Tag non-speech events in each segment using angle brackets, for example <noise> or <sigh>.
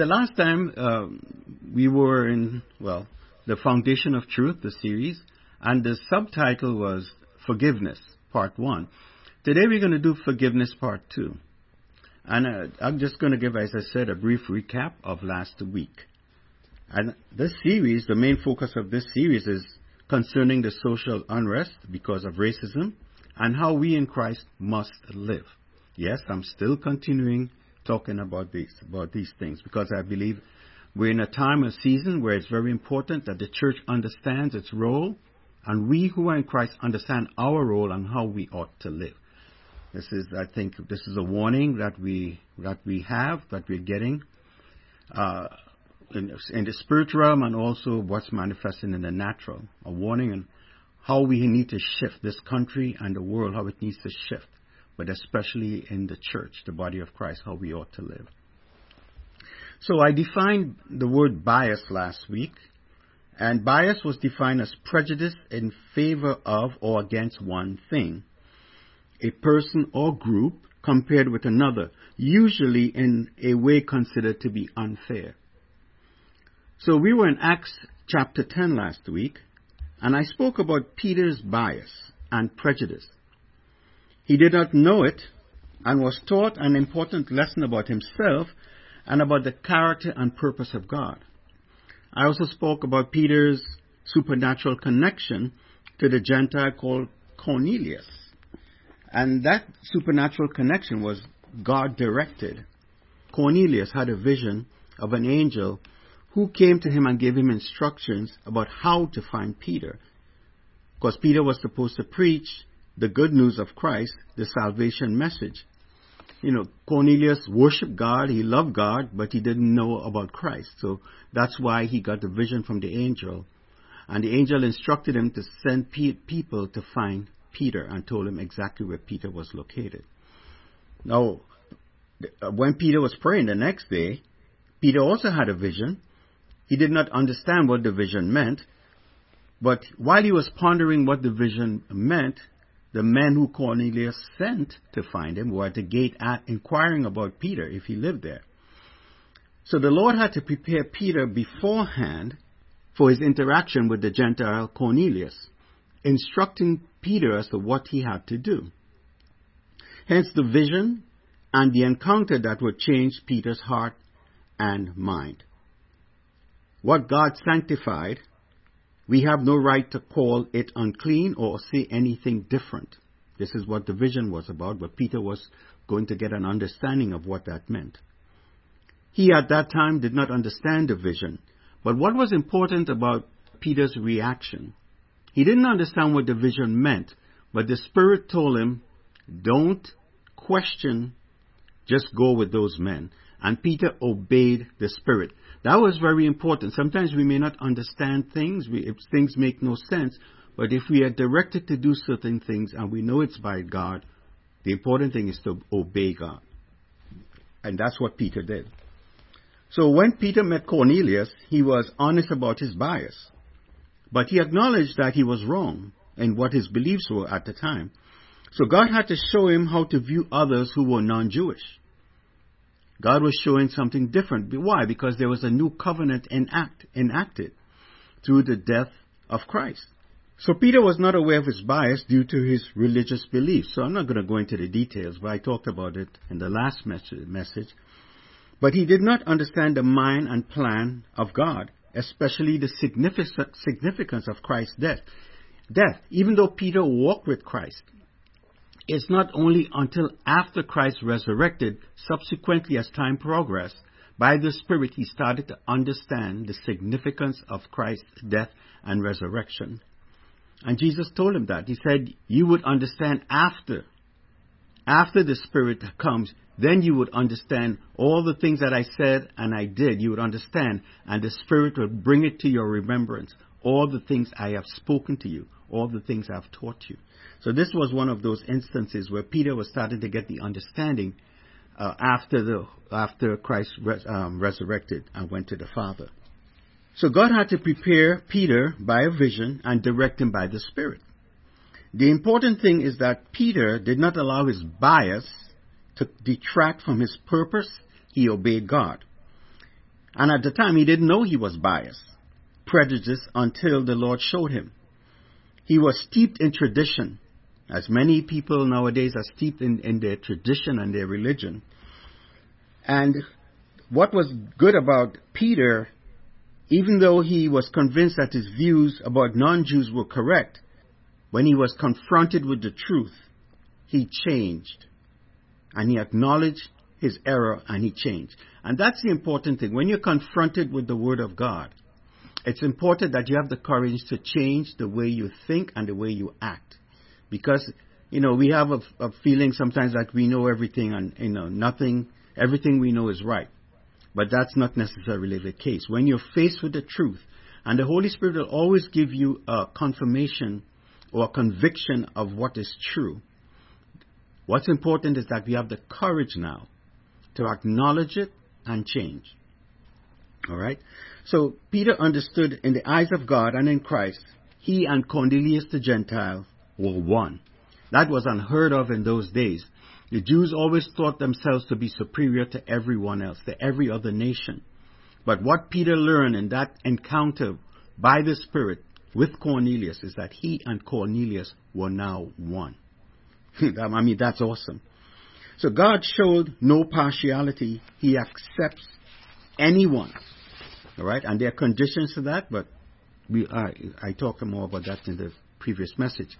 the last time uh, we were in, well, the Foundation of Truth, the series, and the subtitle was Forgiveness, Part 1. Today we're going to do Forgiveness, Part 2. And uh, I'm just going to give, as I said, a brief recap of last week. And this series, the main focus of this series is concerning the social unrest because of racism and how we in Christ must live. Yes, I'm still continuing talking about these, about these things because I believe we're in a time of season where it's very important that the church understands its role and we who are in Christ understand our role and how we ought to live. This is, I think, this is a warning that we that we have that we're getting uh, in, in, the spiritual realm and also what's manifesting in the natural. A warning on how we need to shift this country and the world, how it needs to shift, but especially in the church, the body of Christ, how we ought to live. So I defined the word bias last week, and bias was defined as prejudice in favor of or against one thing, a person or group compared with another, usually in a way considered to be unfair. So we were in Acts chapter 10 last week, and I spoke about Peter's bias and prejudice. He did not know it and was taught an important lesson about himself and about the character and purpose of God. I also spoke about Peter's supernatural connection to the Gentile called Cornelius. And that supernatural connection was God directed. Cornelius had a vision of an angel who came to him and gave him instructions about how to find Peter. Because Peter was supposed to preach the good news of Christ, the salvation message. You know, Cornelius worshiped God, he loved God, but he didn't know about Christ. So that's why he got the vision from the angel. And the angel instructed him to send people to find Peter and told him exactly where Peter was located. Now, uh, when Peter was praying the next day, Peter also had a vision. He did not understand what the vision meant, but while he was pondering what the vision meant, the men who Cornelius sent to find him were at the gate at inquiring about Peter if he lived there. So the Lord had to prepare Peter beforehand for his interaction with the Gentile Cornelius, instructing Peter as to what he had to do. Hence the vision and the encounter that would change Peter's heart and mind. What God sanctified, we have no right to call it unclean or say anything different. This is what the vision was about, but Peter was going to get an understanding of what that meant. He at that time did not understand the vision, but what was important about Peter's reaction he didn't understand what the vision meant, but the Spirit told him, don't question, just go with those men. And Peter obeyed the Spirit. That was very important. Sometimes we may not understand things, we, if things make no sense, but if we are directed to do certain things and we know it's by God, the important thing is to obey God. And that's what Peter did. So when Peter met Cornelius, he was honest about his bias. But he acknowledged that he was wrong in what his beliefs were at the time. So God had to show him how to view others who were non-Jewish. God was showing something different. Why? Because there was a new covenant enact, enacted through the death of Christ. So Peter was not aware of his bias due to his religious beliefs. So I'm not going to go into the details, but I talked about it in the last message. But he did not understand the mind and plan of God especially the significance of Christ's death. Death, even though Peter walked with Christ, it's not only until after Christ resurrected, subsequently as time progressed, by the Spirit he started to understand the significance of Christ's death and resurrection. And Jesus told him that. He said, You would understand after. After the Spirit comes, then you would understand all the things that I said and I did. You would understand, and the Spirit would bring it to your remembrance. All the things I have spoken to you, all the things I've taught you. So this was one of those instances where Peter was starting to get the understanding uh, after the after Christ res, um, resurrected and went to the Father. So God had to prepare Peter by a vision and direct him by the Spirit. The important thing is that Peter did not allow his bias to detract from his purpose, he obeyed God. And at the time, he didn't know he was biased, prejudiced until the Lord showed him. He was steeped in tradition, as many people nowadays are steeped in, in their tradition and their religion. And what was good about Peter, even though he was convinced that his views about non Jews were correct, when he was confronted with the truth, he changed. And he acknowledged his error and he changed. And that's the important thing. When you're confronted with the Word of God, it's important that you have the courage to change the way you think and the way you act. Because, you know, we have a, a feeling sometimes that we know everything and, you know, nothing, everything we know is right. But that's not necessarily the case. When you're faced with the truth, and the Holy Spirit will always give you a confirmation or a conviction of what is true. What's important is that we have the courage now to acknowledge it and change. All right? So Peter understood in the eyes of God and in Christ, he and Cornelius the Gentile were one. That was unheard of in those days. The Jews always thought themselves to be superior to everyone else, to every other nation. But what Peter learned in that encounter by the Spirit with Cornelius is that he and Cornelius were now one. <laughs> I mean, that's awesome. So God showed no partiality. He accepts anyone. All right, and there are conditions to that, but we, I, I talked more about that in the previous message.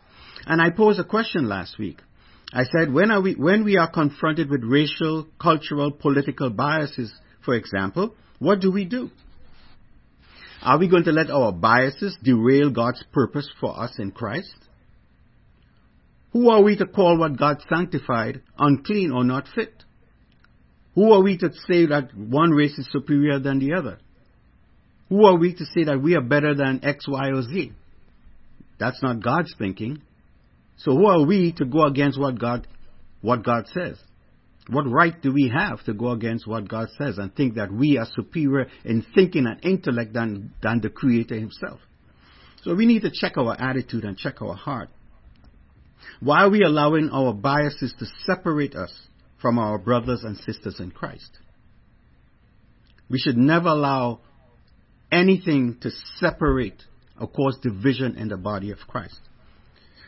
And I posed a question last week. I said, when, are we, when we are confronted with racial, cultural, political biases, for example, what do we do? Are we going to let our biases derail God's purpose for us in Christ? Who are we to call what God sanctified unclean or not fit? Who are we to say that one race is superior than the other? Who are we to say that we are better than X, Y, or Z? That's not God's thinking. So who are we to go against what God, what God says? What right do we have to go against what God says and think that we are superior in thinking and intellect than, than the Creator Himself? So we need to check our attitude and check our heart. Why are we allowing our biases to separate us from our brothers and sisters in Christ? We should never allow anything to separate or cause division in the body of Christ.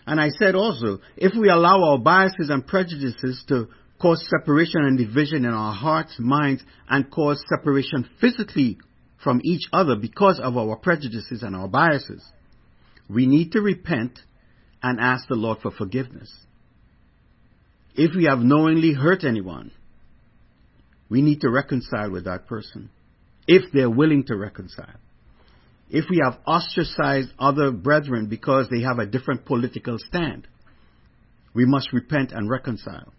And I said also, if we allow our biases and prejudices to cause separation and division in our hearts, minds, and cause separation physically from each other because of our prejudices and our biases, we need to repent and ask the Lord for forgiveness. If we have knowingly hurt anyone, we need to reconcile with that person if they're willing to reconcile. If we have ostracized other brethren because they have a different political stand, we must repent and reconcile.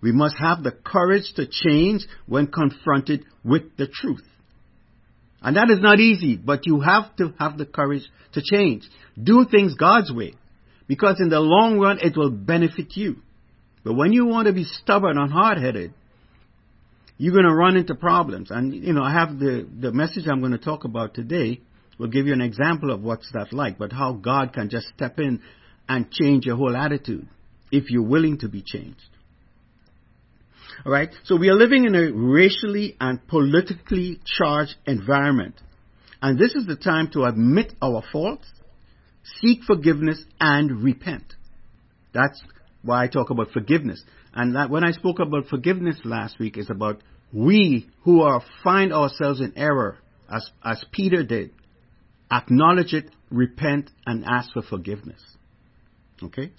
We must have the courage to change when confronted with the truth. And that is not easy, but you have to have the courage to change. Do things God's way. Because in the long run, it will benefit you. But when you want to be stubborn and hard-headed, you're going to run into problems. And, you know, I have the, the message I'm going to talk about today will give you an example of what's that like, but how God can just step in and change your whole attitude if you're willing to be changed. Alright? So we are living in a racially and politically charged environment. And this is the time to admit our faults seek forgiveness and repent. That's why I talk about forgiveness. And that, when I spoke about forgiveness last week, is about we who are find ourselves in error, as as Peter did, acknowledge it, repent, and ask for forgiveness. Okay,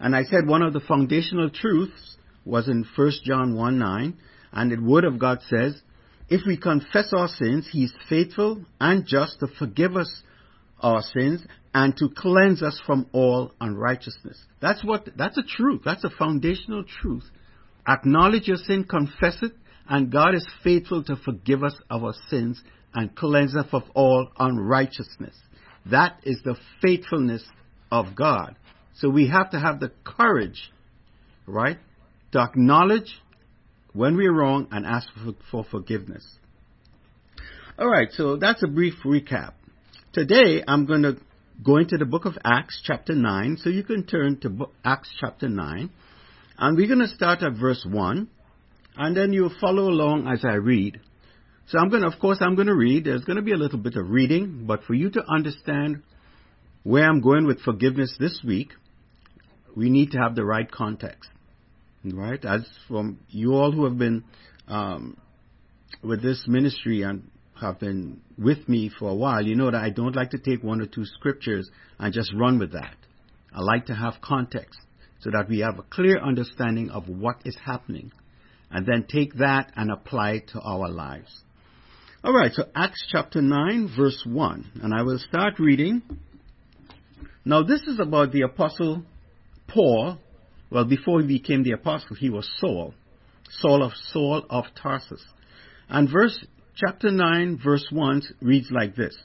and I said one of the foundational truths was in 1 John 1 9, and the Word of God says, if we confess our sins, He is faithful and just to forgive us our sins and to cleanse us from all unrighteousness. That's what, that's a truth. That's a foundational truth. Acknowledge your sin, confess it, and God is faithful to forgive us our sins and cleanse us of all unrighteousness. That is the faithfulness of God. So we have to have the courage, right, to acknowledge when we're wrong and ask for, for forgiveness. All right, so that's a brief recap. Today I'm going to go into the book of Acts, chapter 9. So you can turn to book, Acts chapter 9. And we're going to start at verse 1. And then you'll follow along as I read. So I'm going to, of course, I'm going to read. There's going to be a little bit of reading, but for you to understand where I'm going with forgiveness this week, we need to have the right context. Right? As from you all who have been um, with this ministry and have been with me for a while, you know that I don't like to take one or two scriptures and just run with that. I like to have context so that we have a clear understanding of what is happening and then take that and apply it to our lives. All right, so Acts chapter 9, verse 1, and I will start reading. Now, this is about the apostle Paul. Well, before he became the apostle, he was Saul, Saul of Saul of Tarsus. And verse chapter 9, verse 1 reads like this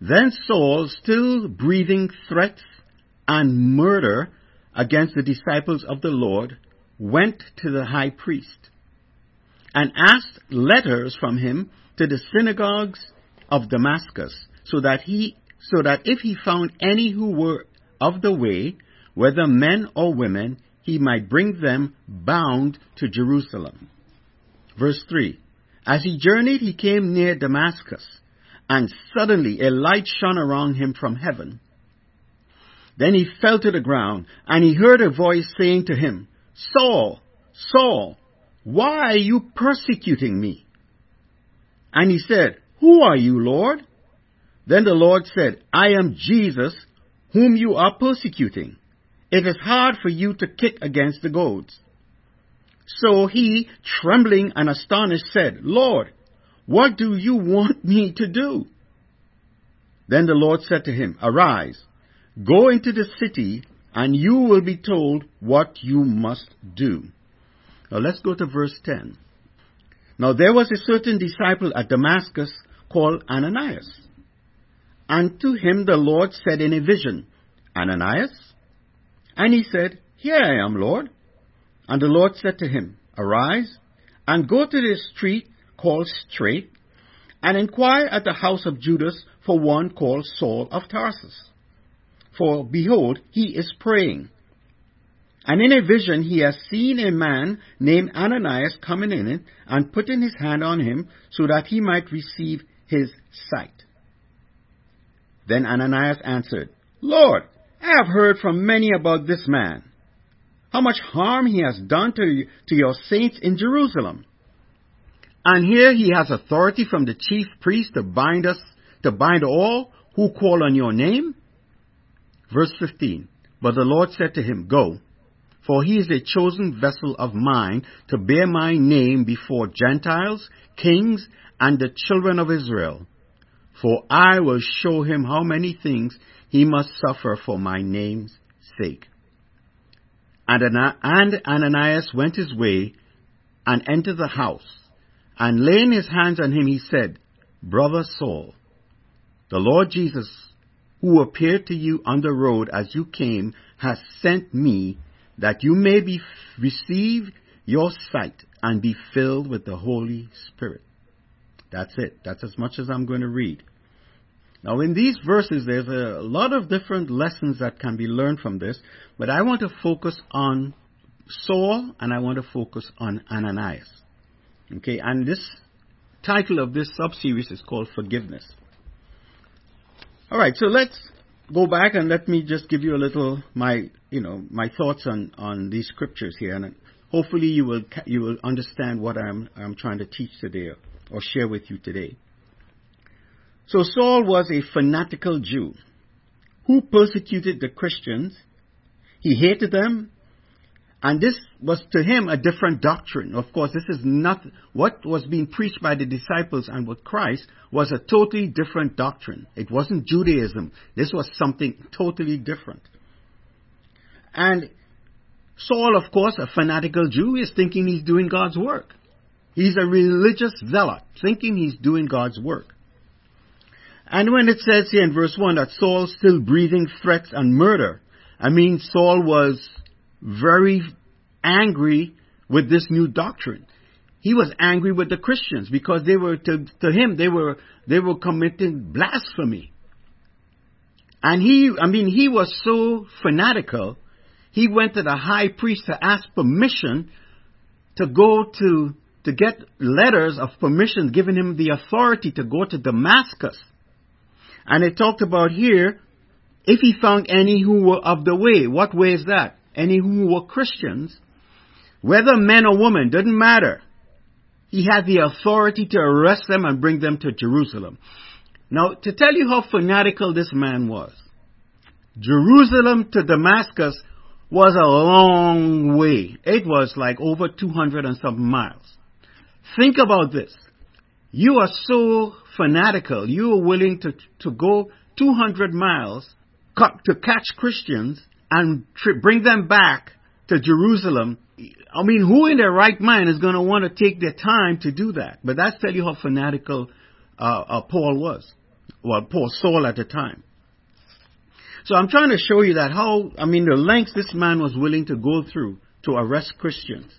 Then Saul, still breathing threats and murder against the disciples of the Lord, went to the high priest and asked letters from him to the synagogues of Damascus, so that he so that if he found any who were of the way, whether men or women, he might bring them bound to Jerusalem. Verse 3 As he journeyed, he came near Damascus, and suddenly a light shone around him from heaven. Then he fell to the ground, and he heard a voice saying to him, Saul, Saul, why are you persecuting me? And he said, Who are you, Lord? Then the Lord said, I am Jesus, whom you are persecuting. It is hard for you to kick against the goads. So he, trembling and astonished, said, Lord, what do you want me to do? Then the Lord said to him, Arise, go into the city, and you will be told what you must do. Now let's go to verse 10. Now there was a certain disciple at Damascus called Ananias. And to him the Lord said in a vision, Ananias? And he said, Here I am, Lord. And the Lord said to him, Arise, and go to the street called Straight, and inquire at the house of Judas for one called Saul of Tarsus. For behold, he is praying. And in a vision he has seen a man named Ananias coming in and putting his hand on him so that he might receive his sight. Then Ananias answered, Lord, I have heard from many about this man, how much harm he has done to, to your saints in Jerusalem. And here he has authority from the chief priest to bind us, to bind all who call on your name. Verse 15. But the Lord said to him, Go, for he is a chosen vessel of mine to bear my name before Gentiles, kings, and the children of Israel for I will show him how many things he must suffer for my name's sake. And Ananias went his way and entered the house, and laying his hands on him, he said, Brother Saul, the Lord Jesus, who appeared to you on the road as you came, has sent me that you may be, receive your sight and be filled with the Holy Spirit. That's it. That's as much as I'm going to read. Now, in these verses, there's a lot of different lessons that can be learned from this, but I want to focus on Saul and I want to focus on Ananias. Okay, and this title of this sub-series is called Forgiveness. All right, so let's go back and let me just give you a little my you know my thoughts on on these scriptures here, and hopefully you will you will understand what I'm I'm trying to teach today or share with you today. So Saul was a fanatical Jew who persecuted the Christians. He hated them. And this was to him a different doctrine. Of course, this is not what was being preached by the disciples and with Christ was a totally different doctrine. It wasn't Judaism. This was something totally different. And Saul, of course, a fanatical Jew, is thinking he's doing God's work. He's a religious zealot, thinking he's doing God's work. And when it says here in verse 1 that Saul still breathing threats and murder, I mean, Saul was very angry with this new doctrine. He was angry with the Christians because they were, to, to him, they were, they were committing blasphemy. And he, I mean, he was so fanatical, he went to the high priest to ask permission to go to to get letters of permission giving him the authority to go to Damascus. And it talked about here, if he found any who were of the way. What way is that? Any who were Christians. Whether men or women, doesn't matter. He had the authority to arrest them and bring them to Jerusalem. Now, to tell you how fanatical this man was, Jerusalem to Damascus was a long way. It was like over 200 and some miles. Think about this. You are so fanatical, you are willing to, to go 200 miles to catch Christians and bring them back to Jerusalem. I mean, who in their right mind is going to want to take their time to do that? But that's tell you how fanatical uh, uh, Paul was. Well, Paul Saul at the time. So I'm trying to show you that how, I mean, the lengths this man was willing to go through to arrest Christians,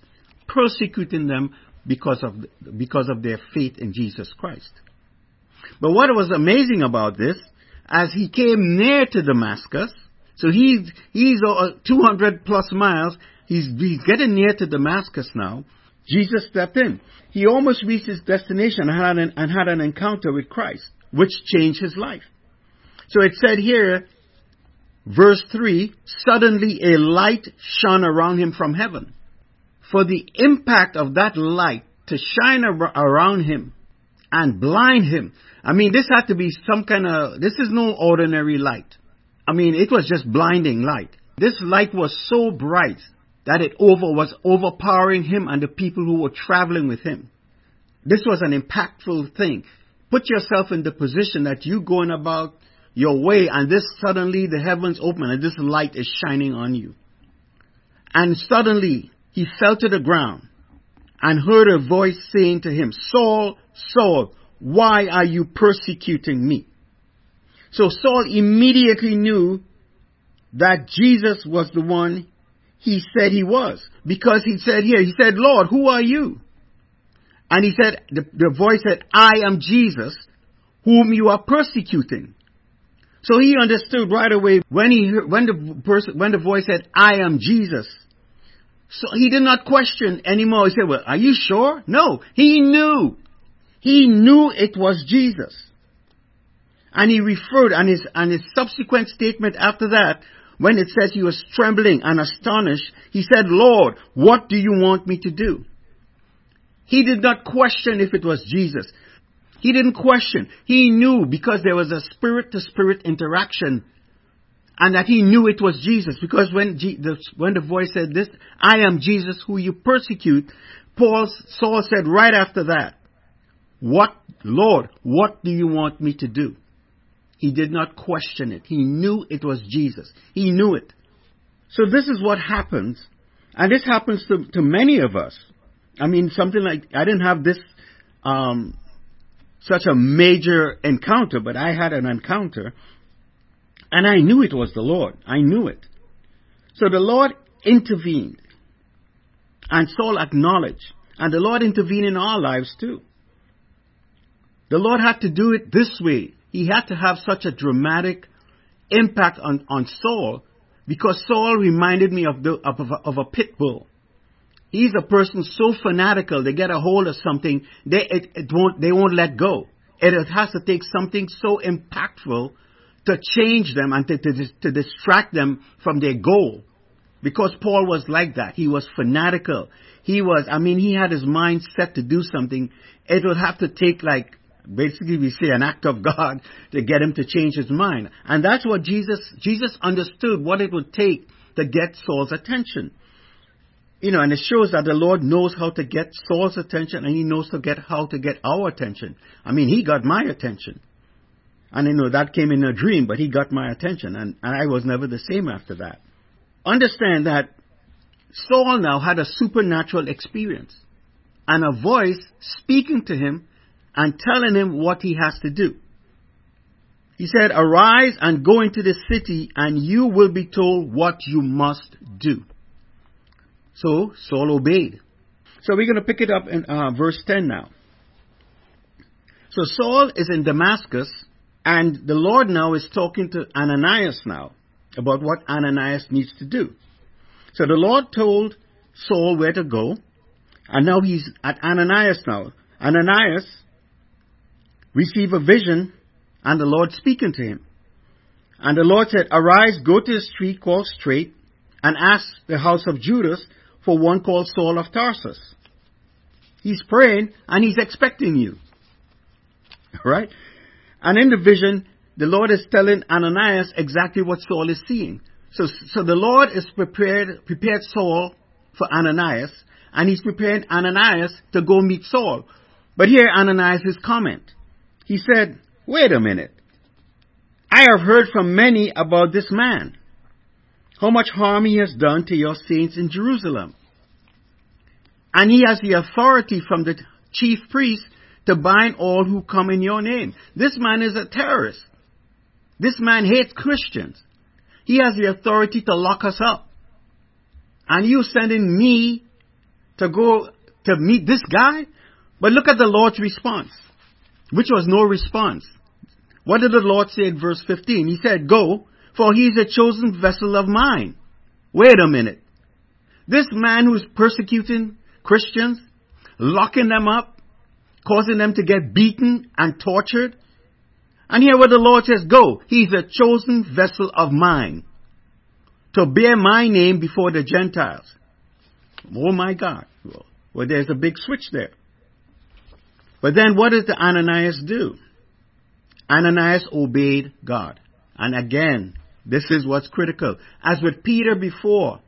persecuting them because of, because of their faith in Jesus Christ. But what was amazing about this, as he came near to Damascus, so he's, he's uh, 200 plus miles, he's, he's getting near to Damascus now, Jesus stepped in. He almost reached his destination and had an, and had an encounter with Christ, which changed his life. So it said here, Verse 3 Suddenly a light shone around him from heaven. For the impact of that light to shine ar- around him and blind him. I mean, this had to be some kind of, this is no ordinary light. I mean, it was just blinding light. This light was so bright that it over was overpowering him and the people who were traveling with him. This was an impactful thing. Put yourself in the position that you're going about your way, and this suddenly the heavens open and this light is shining on you. And suddenly he fell to the ground and heard a voice saying to him, Saul, Saul, why are you persecuting me? So Saul immediately knew that Jesus was the one he said he was. Because he said here, he said, Lord, who are you? And he said, the, the voice said, I am Jesus, whom you are persecuting. So he understood right away when he when the person when the voice said, "I am Jesus." So he did not question anymore. He said, "Well, are you sure?" No, he knew. He knew it was Jesus. And he referred, and his, and his subsequent statement after that, when it says he was trembling and astonished, he said, Lord, what do you want me to do? He did not question if it was Jesus. He didn't question. He knew because there was a spirit to spirit interaction and that he knew it was Jesus. Because when, the, when the voice said this, I am Jesus who you persecute, Paul, Saul said right after that, what, Lord, what do you want me to do? He did not question it. He knew it was Jesus. He knew it. So this is what happens, and this happens to, to many of us. I mean, something like, I didn't have this, um, such a major encounter, but I had an encounter and I knew it was the Lord. I knew it. So the Lord intervened and Saul acknowledged and the Lord intervened in our lives too. The Lord had to do it this way. He had to have such a dramatic impact on, on Saul because Saul reminded me of, the, of, of a pit bull. He's a person so fanatical, they get a hold of something, they, it, it won't, they won't let go. It has to take something so impactful to change them and to, to, to distract them from their goal. Because Paul was like that. He was fanatical. He was, I mean, he had his mind set to do something. It would have to take like, basically we say an act of God to get him to change his mind. And that's what Jesus, Jesus understood what it would take to get Saul's attention you know, and it shows that the Lord knows how to get Saul's attention and he knows to get how to get our attention. I mean, he got my attention. And you know, that came in a dream, but he got my attention and, and I was never the same after that. Understand that Saul now had a supernatural experience and a voice speaking to him and telling him what he has to do. He said, arise and go into the city and you will be told what you must do. So Saul obeyed. So we're going to pick it up in uh, verse 10 now. So Saul is in Damascus, and the Lord now is talking to Ananias now about what Ananias needs to do. So the Lord told Saul where to go, And now he's at Ananias now. Ananias received a vision and the Lord speaking to him. And the Lord said, Arise, go to the street called Straight, and ask the house of Judas for one called Saul of Tarsus. He's praying and he's expecting you. <laughs> Right? And in the vision, the Lord is telling Ananias exactly what Saul is seeing. So, so the Lord is prepared, prepared Saul for Ananias, and he's preparing Ananias to go meet Saul. But here Ananias' is comment. He said, wait a minute. I have heard from many about this man, how much harm he has done to your saints in Jerusalem. And he has the authority from the chief priest to bind all who come in your name. This man is a terrorist. This man hates Christians. He has the authority to lock us up. And you sending me to go to meet this guy? But look at the Lord's response, which was no response. What did the Lord say in verse 15? He said, Go, for he is a chosen vessel of mine. Wait a minute. This man who's persecuting Christians, locking them up, causing them to get beaten and tortured, and here where the Lord says, go, he's a chosen vessel of mine to bear my name before the Gentiles. Oh my God. Well, there's a big switch there. But then what does the Ananias do? Ananias obeyed God. And again, this is what's critical. As with Peter before,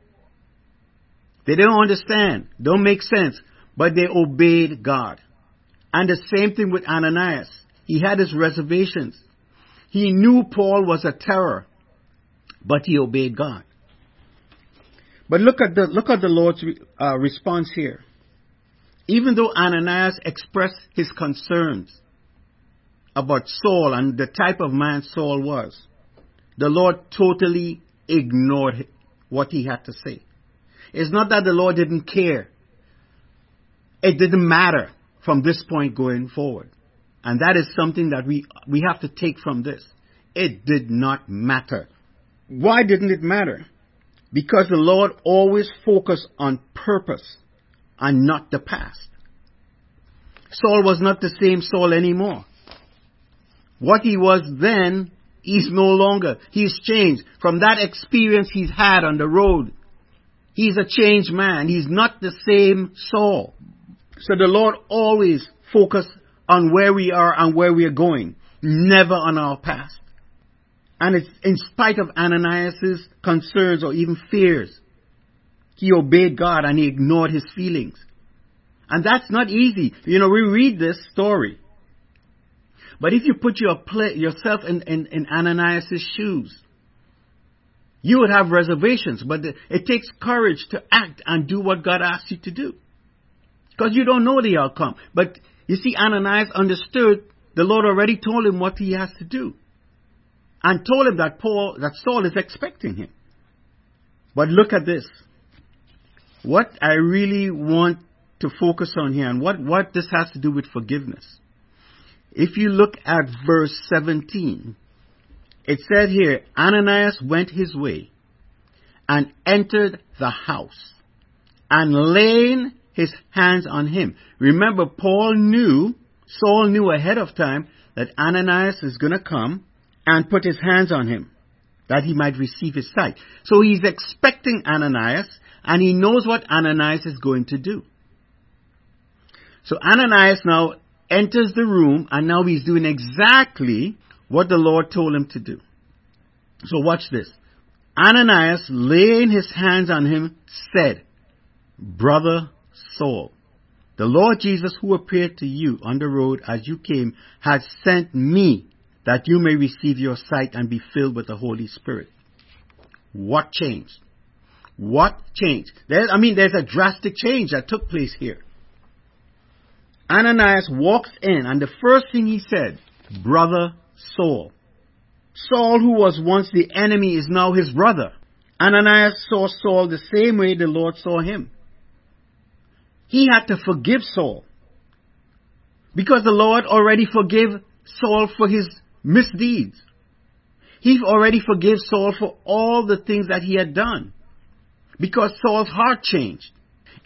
they don't understand, don't make sense, but they obeyed God. And the same thing with Ananias. He had his reservations. He knew Paul was a terror, but he obeyed God. But look at the, look at the Lord's uh, response here. Even though Ananias expressed his concerns about Saul and the type of man Saul was, the Lord totally ignored what he had to say. It's not that the Lord didn't care. It didn't matter from this point going forward. And that is something that we, we have to take from this. It did not matter. Why didn't it matter? Because the Lord always focused on purpose and not the past. Saul was not the same Saul anymore. What he was then, he's no longer. He's changed. From that experience he's had on the road, he's a changed man. He's not the same Saul. So the Lord always focused on where we are and where we are going, never on our past. And it's in spite of Ananias' concerns or even fears, he obeyed God and he ignored his feelings. And that's not easy. You know, we read this story. But if you put your yourself in, in, in Ananias' shoes, you would have reservations. But it takes courage to act and do what God asks you to do. Because you don't know the outcome. But you see, Ananias understood the Lord already told him what he has to do. And told him that Paul, that Saul is expecting him. But look at this. What I really want to focus on here and what, what this has to do with forgiveness. If you look at verse 17, it said here, Ananias went his way and entered the house and laying his hands on him. Remember, Paul knew, Saul knew ahead of time that Ananias is going to come and put his hands on him, that he might receive his sight. So he's expecting Ananias, and he knows what Ananias is going to do. So Ananias now enters the room, and now he's doing exactly what the Lord told him to do. So watch this. Ananias, laying his hands on him, said, Brother Saul. The Lord Jesus, who appeared to you on the road as you came, has sent me that you may receive your sight and be filled with the Holy Spirit. What changed? What changed? There, I mean, there's a drastic change that took place here. Ananias walks in, and the first thing he said, Brother Saul. Saul, who was once the enemy, is now his brother. Ananias saw Saul the same way the Lord saw him. He had to forgive Saul. Because the Lord already forgave Saul for his misdeeds. He already forgave Saul for all the things that he had done. Because Saul's heart changed.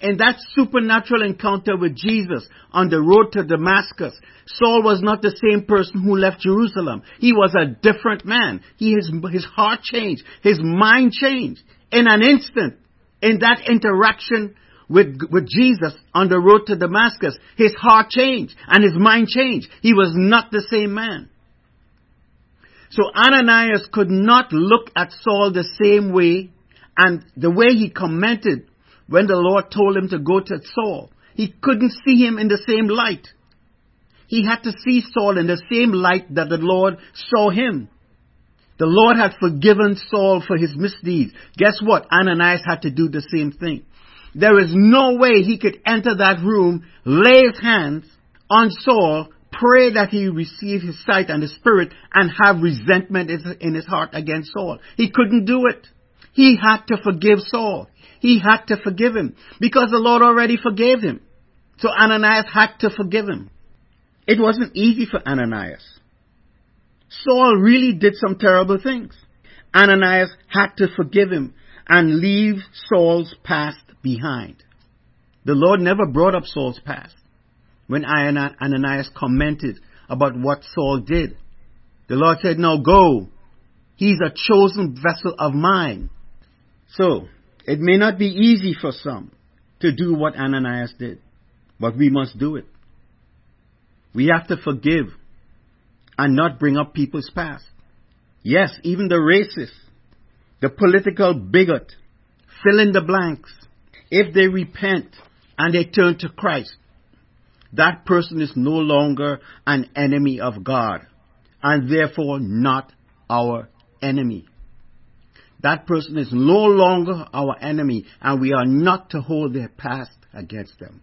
In that supernatural encounter with Jesus on the road to Damascus, Saul was not the same person who left Jerusalem. He was a different man. He, his, his heart changed. His mind changed. In an instant, in that interaction with, with Jesus on the road to Damascus, his heart changed and his mind changed. He was not the same man. So Ananias could not look at Saul the same way and the way he commented when the Lord told him to go to Saul. He couldn't see him in the same light. He had to see Saul in the same light that the Lord saw him. The Lord had forgiven Saul for his misdeeds. Guess what? Ananias had to do the same thing. There is no way he could enter that room, lay his hands on Saul, pray that he receive his sight and the spirit, and have resentment in his heart against Saul. He couldn't do it. He had to forgive Saul. He had to forgive him because the Lord already forgave him. So Ananias had to forgive him. It wasn't easy for Ananias. Saul really did some terrible things. Ananias had to forgive him and leave Saul's past behind. The Lord never brought up Saul's past. When Ananias commented about what Saul did, the Lord said, No, go. He's a chosen vessel of mine. So, it may not be easy for some to do what Ananias did, but we must do it. We have to forgive and not bring up people's past. Yes, even the racist, the political bigot, fill in the blanks. If they repent and they turn to Christ, that person is no longer an enemy of God and therefore not our enemy. That person is no longer our enemy and we are not to hold their past against them.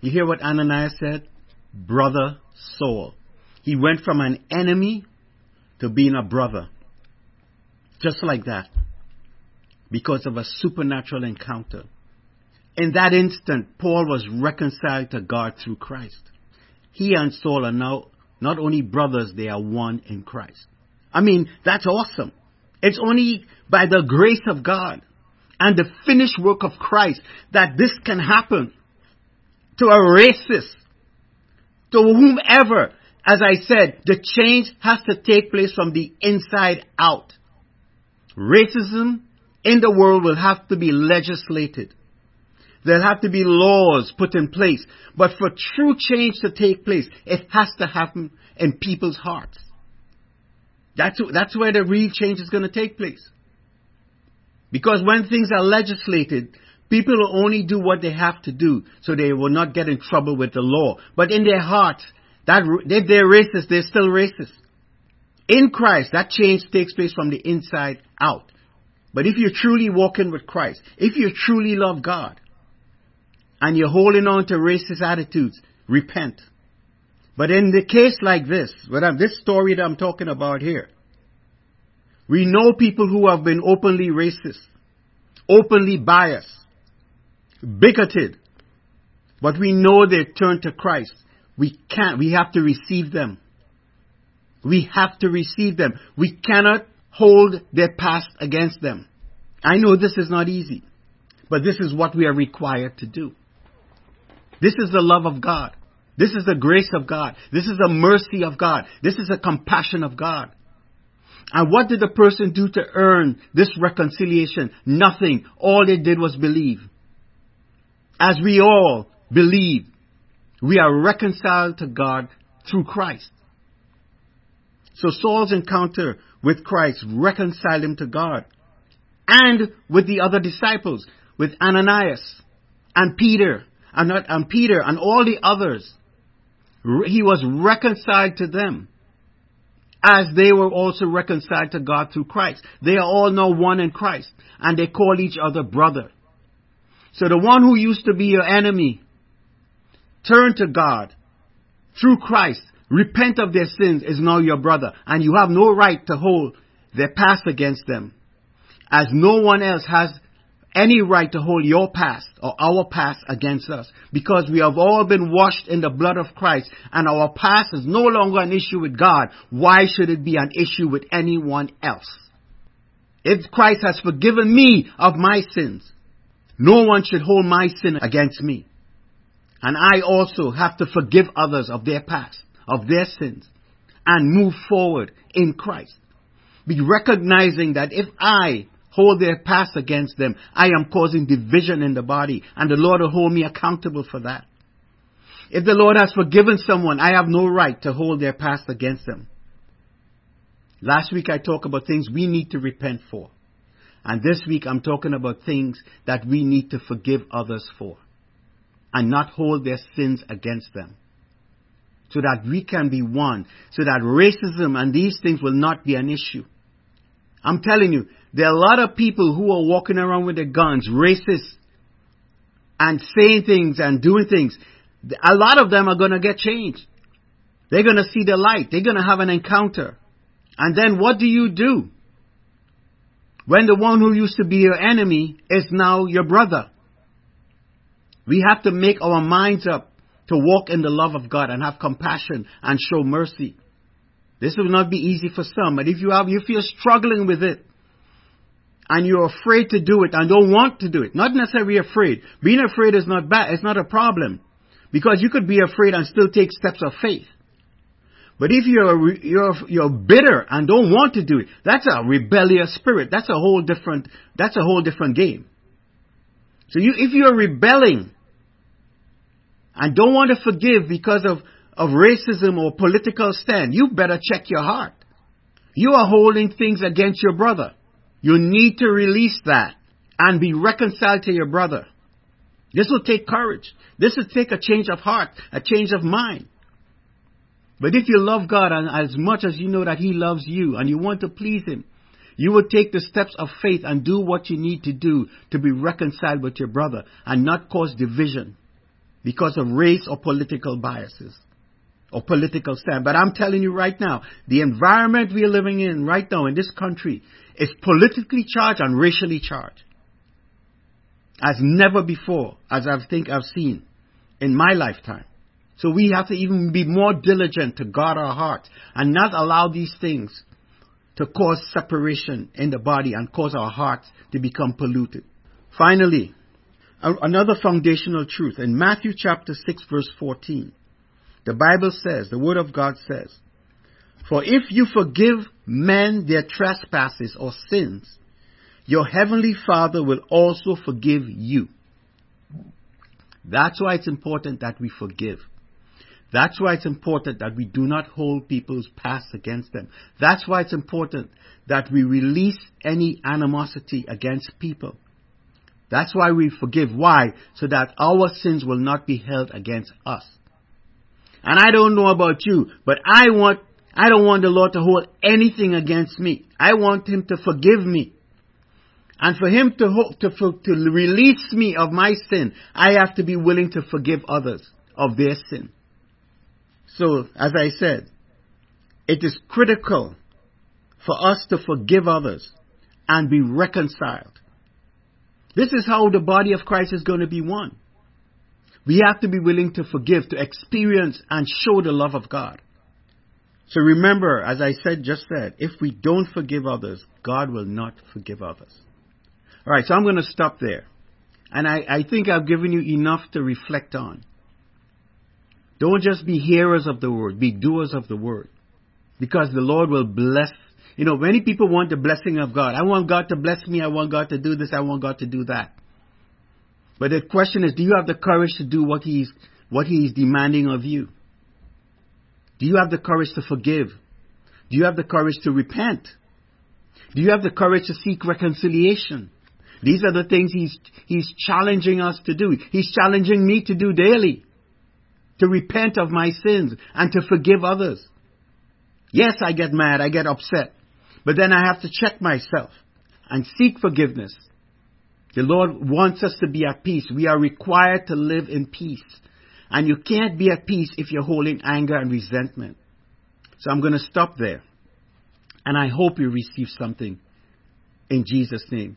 You hear what Ananias said? Brother Saul. He went from an enemy to being a brother. Just like that. Because of a supernatural encounter. In that instant, Paul was reconciled to God through Christ. He and Saul are now not only brothers, they are one in Christ. I mean, that's awesome. It's only by the grace of God and the finished work of Christ that this can happen to a racist, to whomever as I said, the change has to take place from the inside out. Racism in the world will have to be legislated. There'll have to be laws put in place. But for true change to take place, it has to happen in people's hearts. That's, that's where the real change is going to take place. Because when things are legislated, people will only do what they have to do so they will not get in trouble with the law. But in their hearts, that they're racist, they're still racist. In Christ, that change takes place from the inside out. But if you're truly walking with Christ, if you truly love God, and you're holding on to racist attitudes, repent. But in the case like this, this story that I'm talking about here, we know people who have been openly racist, openly biased, bigoted, but we know they turned to Christ. We can't, we have to receive them. We have to receive them. We cannot hold their past against them. I know this is not easy, but this is what we are required to do. This is the love of God. This is the grace of God. This is the mercy of God. This is the compassion of God. And what did the person do to earn this reconciliation? Nothing. All they did was believe. As we all believe we are reconciled to God through Christ. So Saul's encounter with Christ reconciled him to God. And with the other disciples, with Ananias and Peter, and, and Peter and all the others. He was reconciled to them as they were also reconciled to God through Christ. They are all now one in Christ and they call each other brother. So the one who used to be your enemy turn to God through Christ, repent of their sins is now your brother, and you have no right to hold their past against them, as no one else has any right to hold your past or our past against us because we have all been washed in the blood of Christ and our past is no longer an issue with God. Why should it be an issue with anyone else? If Christ has forgiven me of my sins, No one should hold my sin against me. And I also have to forgive others of their past, of their sins, and move forward in Christ. Be recognizing that if I hold their past against them, I am causing division in the body, and the Lord will hold me accountable for that. If the Lord has forgiven someone, I have no right to hold their past against them. Last week I talked about things we need to repent for. And this week I'm talking about things that we need to forgive others for and not hold their sins against them. So that we can be one. So that racism and these things will not be an issue. I'm telling you, there are a lot of people who are walking around with their guns, racist, and saying things and doing things. A lot of them are going to get changed. They're going to see the light. They're going to have an encounter. And then what do you do? When the one who used to be your enemy is now your brother. We have to make our minds up to walk in the love of God and have compassion and show mercy. This will not be easy for some, but if you have, you feel struggling with it, and you're afraid to do it and don't want to do it, not necessarily afraid. Being afraid is not bad, it's not a problem. Because you could be afraid and still take steps of faith. But if you're, you're, you're bitter and don't want to do it, that's a rebellious spirit. That's a whole different, that's a whole different game. So you, if you're rebelling and don't want to forgive because of, of racism or political stand, you better check your heart. You are holding things against your brother. You need to release that and be reconciled to your brother. This will take courage. This will take a change of heart, a change of mind. But if you love God and as much as you know that He loves you and you want to please Him, you will take the steps of faith and do what you need to do to be reconciled with your brother and not cause division because of race or political biases or political stand. But I'm telling you right now, the environment we are living in right now in this country is politically charged and racially charged. As never before, as I think I've seen in my lifetime. So we have to even be more diligent to guard our hearts and not allow these things to cause separation in the body and cause our hearts to become polluted. Finally, another foundational truth in Matthew chapter 6 verse 14. The Bible says, the Word of God says, For if you forgive men their trespasses or sins, your heavenly Father will also forgive you. That's why it's important that we forgive. That's why it's important that we do not hold people's past against them. That's why it's important that we release any animosity against people. That's why we forgive. Why? So that our sins will not be held against us. And I don't know about you, but I want, I don't want the Lord to hold anything against me. I want Him to forgive me. And for Him to, to, to release me of my sin, I have to be willing to forgive others of their sin. So, as I said, it is critical for us to forgive others and be reconciled. This is how the body of Christ is going to be one. We have to be willing to forgive, to experience and show the love of God. So remember, as I said, just said, if we don't forgive others, God will not forgive others. Alright, so I'm going to stop there. And I, I think I've given you enough to reflect on. Don't just be hearers of the word, be doers of the word. Because the Lord will bless. You know, many people want the blessing of God. I want God to bless me. I want God to do this. I want God to do that. But the question is, do you have the courage to do what He's, what He's demanding of you? Do you have the courage to forgive? Do you have the courage to repent? Do you have the courage to seek reconciliation? These are the things He's, He's challenging us to do. He's challenging me to do daily to repent of my sins and to forgive others. Yes, I get mad, I get upset, but then I have to check myself and seek forgiveness. The Lord wants us to be at peace. We are required to live in peace. And you can't be at peace if you're holding anger and resentment. So I'm going to stop there. And I hope you receive something in Jesus' name.